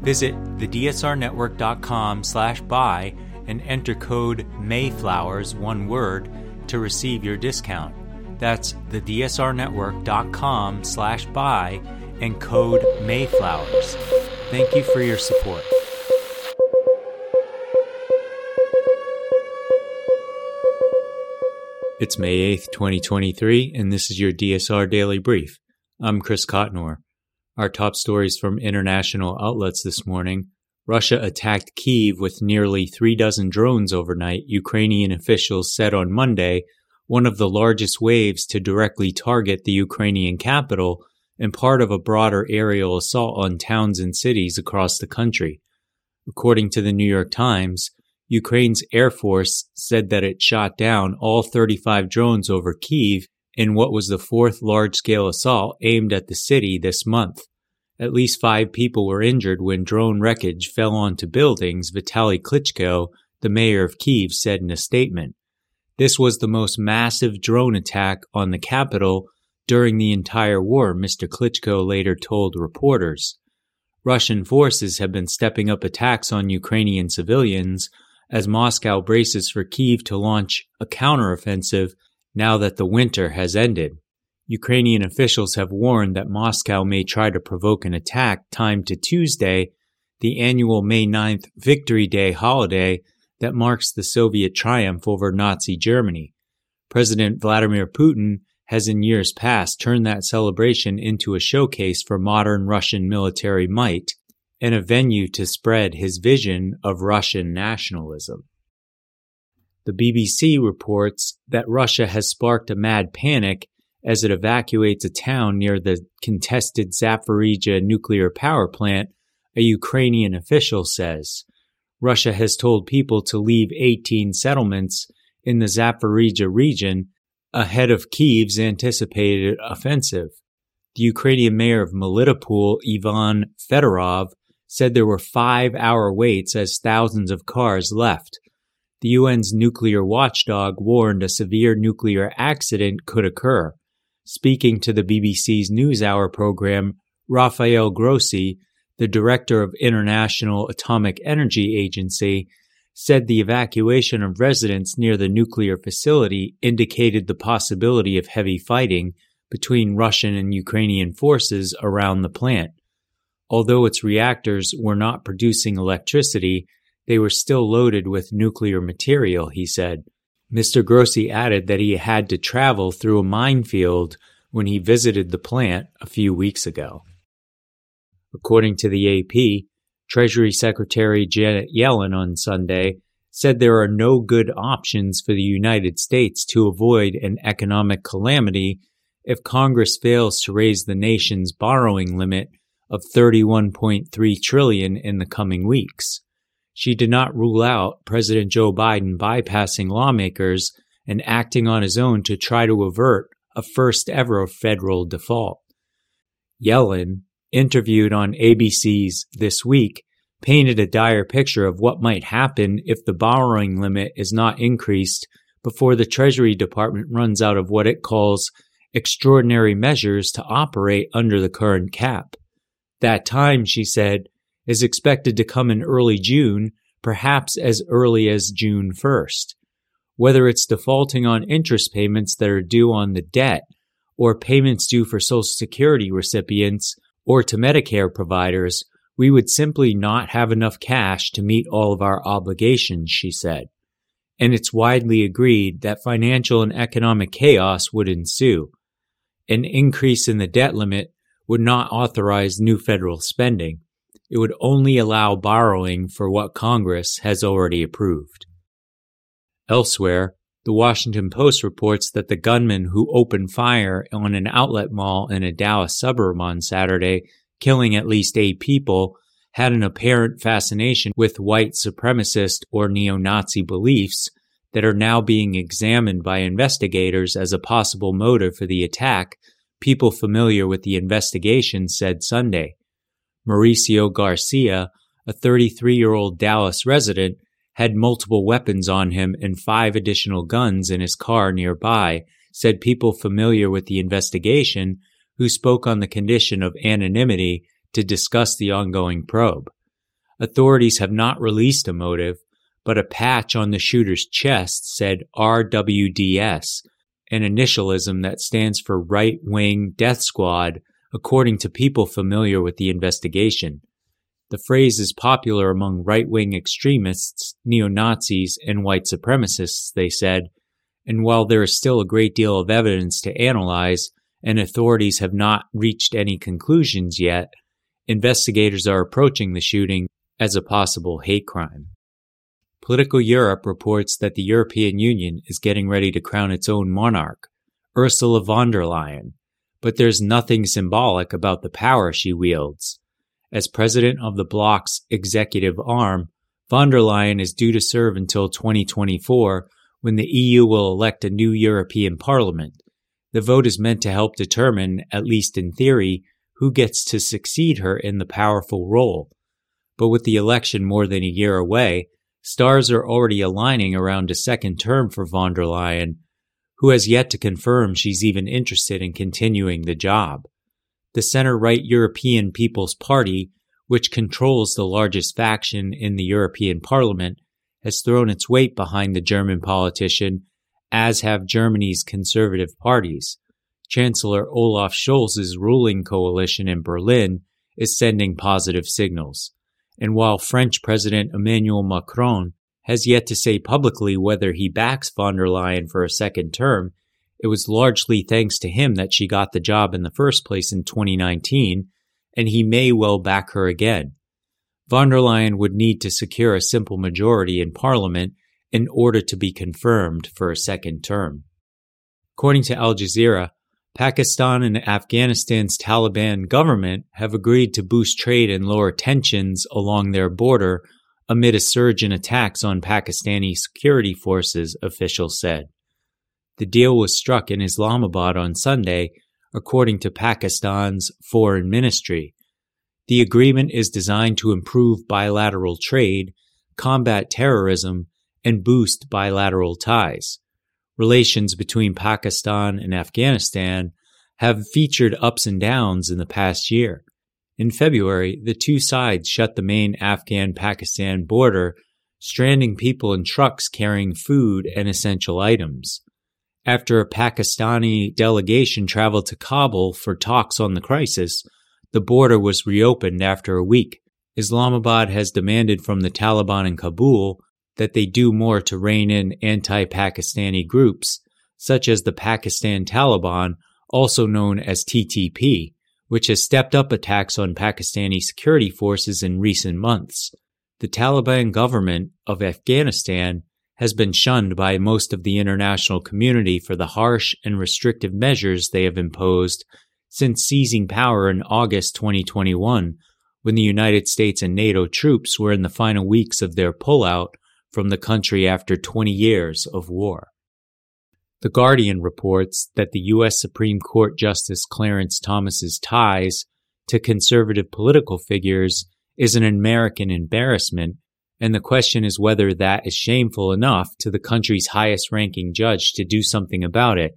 Visit thedsrnetwork.com slash buy and enter code MAYFLOWERS, one word, to receive your discount. That's thedsrnetwork.com slash buy and code MAYFLOWERS. Thank you for your support. It's May 8th, 2023, and this is your DSR Daily Brief. I'm Chris Cotnor. Our top stories from international outlets this morning. Russia attacked Kiev with nearly three dozen drones overnight, Ukrainian officials said on Monday, one of the largest waves to directly target the Ukrainian capital and part of a broader aerial assault on towns and cities across the country. According to the New York Times, Ukraine's Air Force said that it shot down all 35 drones over Kiev in what was the fourth large scale assault aimed at the city this month. At least five people were injured when drone wreckage fell onto buildings, Vitaly Klitschko, the mayor of Kiev, said in a statement. This was the most massive drone attack on the capital during the entire war, Mr. Klitschko later told reporters. Russian forces have been stepping up attacks on Ukrainian civilians as Moscow braces for Kiev to launch a counteroffensive now that the winter has ended. Ukrainian officials have warned that Moscow may try to provoke an attack timed to Tuesday, the annual May 9th Victory Day holiday that marks the Soviet triumph over Nazi Germany. President Vladimir Putin has in years past turned that celebration into a showcase for modern Russian military might and a venue to spread his vision of Russian nationalism. The BBC reports that Russia has sparked a mad panic as it evacuates a town near the contested Zaporizhia nuclear power plant, a Ukrainian official says. Russia has told people to leave 18 settlements in the Zaporizhia region ahead of Kiev's anticipated offensive. The Ukrainian mayor of Melitopol, Ivan Fedorov, said there were five hour waits as thousands of cars left. The UN's nuclear watchdog warned a severe nuclear accident could occur. Speaking to the BBC's NewsHour program, Rafael Grossi, the director of International Atomic Energy Agency, said the evacuation of residents near the nuclear facility indicated the possibility of heavy fighting between Russian and Ukrainian forces around the plant. Although its reactors were not producing electricity, they were still loaded with nuclear material, he said. Mr. Grossi added that he had to travel through a minefield when he visited the plant a few weeks ago. According to the AP, Treasury Secretary Janet Yellen on Sunday said there are no good options for the United States to avoid an economic calamity if Congress fails to raise the nation's borrowing limit of 31.3 trillion in the coming weeks. She did not rule out President Joe Biden bypassing lawmakers and acting on his own to try to avert a first ever federal default. Yellen, interviewed on ABC's This Week, painted a dire picture of what might happen if the borrowing limit is not increased before the Treasury Department runs out of what it calls extraordinary measures to operate under the current cap. That time, she said, is expected to come in early June, perhaps as early as June 1st. Whether it's defaulting on interest payments that are due on the debt, or payments due for Social Security recipients, or to Medicare providers, we would simply not have enough cash to meet all of our obligations, she said. And it's widely agreed that financial and economic chaos would ensue. An increase in the debt limit would not authorize new federal spending. It would only allow borrowing for what Congress has already approved. Elsewhere, the Washington Post reports that the gunman who opened fire on an outlet mall in a Dallas suburb on Saturday, killing at least eight people, had an apparent fascination with white supremacist or neo Nazi beliefs that are now being examined by investigators as a possible motive for the attack, people familiar with the investigation said Sunday. Mauricio Garcia, a 33 year old Dallas resident, had multiple weapons on him and five additional guns in his car nearby, said people familiar with the investigation who spoke on the condition of anonymity to discuss the ongoing probe. Authorities have not released a motive, but a patch on the shooter's chest said RWDS, an initialism that stands for Right Wing Death Squad, according to people familiar with the investigation. The phrase is popular among right wing extremists, neo Nazis, and white supremacists, they said, and while there is still a great deal of evidence to analyze, and authorities have not reached any conclusions yet, investigators are approaching the shooting as a possible hate crime. Politico Europe reports that the European Union is getting ready to crown its own monarch, Ursula von der Leyen, but there's nothing symbolic about the power she wields. As president of the bloc's executive arm, von der Leyen is due to serve until 2024 when the EU will elect a new European Parliament. The vote is meant to help determine, at least in theory, who gets to succeed her in the powerful role. But with the election more than a year away, stars are already aligning around a second term for von der Leyen, who has yet to confirm she's even interested in continuing the job the center right European People's Party, which controls the largest faction in the European Parliament, has thrown its weight behind the German politician, as have Germany's conservative parties. Chancellor Olaf Scholz's ruling coalition in Berlin is sending positive signals. And while French President Emmanuel Macron has yet to say publicly whether he backs von der Leyen for a second term, it was largely thanks to him that she got the job in the first place in 2019, and he may well back her again. Von der Leyen would need to secure a simple majority in Parliament in order to be confirmed for a second term. According to Al Jazeera, Pakistan and Afghanistan's Taliban government have agreed to boost trade and lower tensions along their border amid a surge in attacks on Pakistani security forces, officials said. The deal was struck in Islamabad on Sunday, according to Pakistan's foreign ministry. The agreement is designed to improve bilateral trade, combat terrorism, and boost bilateral ties. Relations between Pakistan and Afghanistan have featured ups and downs in the past year. In February, the two sides shut the main Afghan Pakistan border, stranding people in trucks carrying food and essential items after a Pakistani delegation traveled to Kabul for talks on the crisis, the border was reopened after a week. Islamabad has demanded from the Taliban in Kabul that they do more to rein in anti Pakistani groups, such as the Pakistan Taliban, also known as TTP, which has stepped up attacks on Pakistani security forces in recent months. The Taliban government of Afghanistan has been shunned by most of the international community for the harsh and restrictive measures they have imposed since seizing power in August 2021, when the United States and NATO troops were in the final weeks of their pullout from the country after 20 years of war. The Guardian reports that the U.S. Supreme Court Justice Clarence Thomas's ties to conservative political figures is an American embarrassment and the question is whether that is shameful enough to the country's highest ranking judge to do something about it,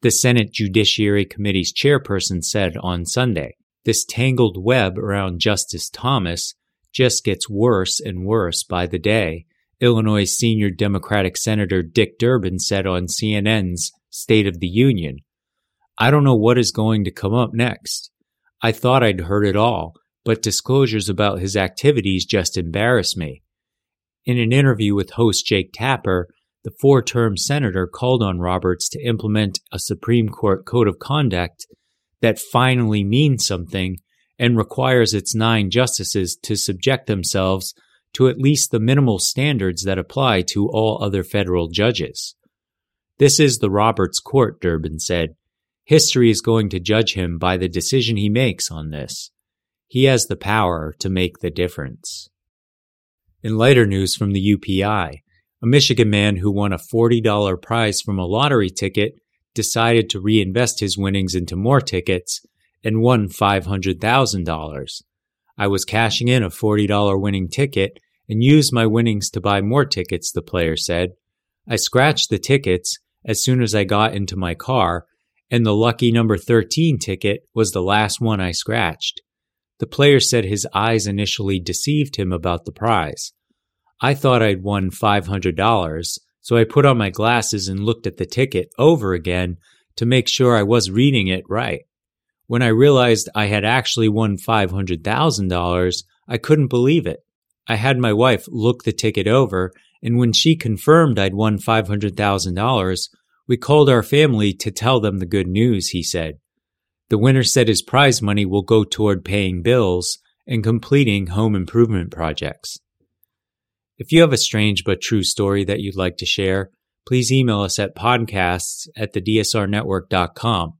the Senate Judiciary Committee's chairperson said on Sunday. This tangled web around Justice Thomas just gets worse and worse by the day, Illinois senior Democratic Senator Dick Durbin said on CNN's State of the Union. I don't know what is going to come up next. I thought I'd heard it all, but disclosures about his activities just embarrass me. In an interview with host Jake Tapper, the four term senator called on Roberts to implement a Supreme Court code of conduct that finally means something and requires its nine justices to subject themselves to at least the minimal standards that apply to all other federal judges. This is the Roberts court, Durbin said. History is going to judge him by the decision he makes on this. He has the power to make the difference. In lighter news from the UPI, a Michigan man who won a $40 prize from a lottery ticket decided to reinvest his winnings into more tickets and won $500,000. I was cashing in a $40 winning ticket and use my winnings to buy more tickets, the player said. I scratched the tickets as soon as I got into my car, and the lucky number 13 ticket was the last one I scratched. The player said his eyes initially deceived him about the prize. I thought I'd won $500, so I put on my glasses and looked at the ticket over again to make sure I was reading it right. When I realized I had actually won $500,000, I couldn't believe it. I had my wife look the ticket over, and when she confirmed I'd won $500,000, we called our family to tell them the good news, he said. The winner said his prize money will go toward paying bills and completing home improvement projects. If you have a strange but true story that you'd like to share, please email us at podcasts at thedsrnetwork.com.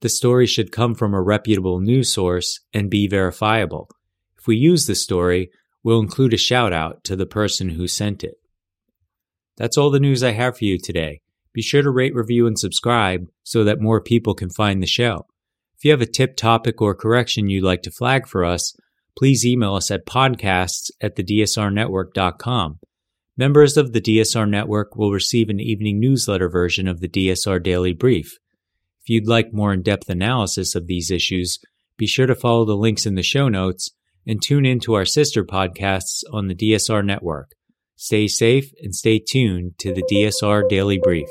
The story should come from a reputable news source and be verifiable. If we use the story, we'll include a shout out to the person who sent it. That's all the news I have for you today. Be sure to rate, review, and subscribe so that more people can find the show. If you have a tip, topic, or correction you'd like to flag for us, please email us at podcasts at thedsrnetwork.com. Members of the DSR Network will receive an evening newsletter version of the DSR Daily Brief. If you'd like more in depth analysis of these issues, be sure to follow the links in the show notes and tune in to our sister podcasts on the DSR Network. Stay safe and stay tuned to the DSR Daily Brief.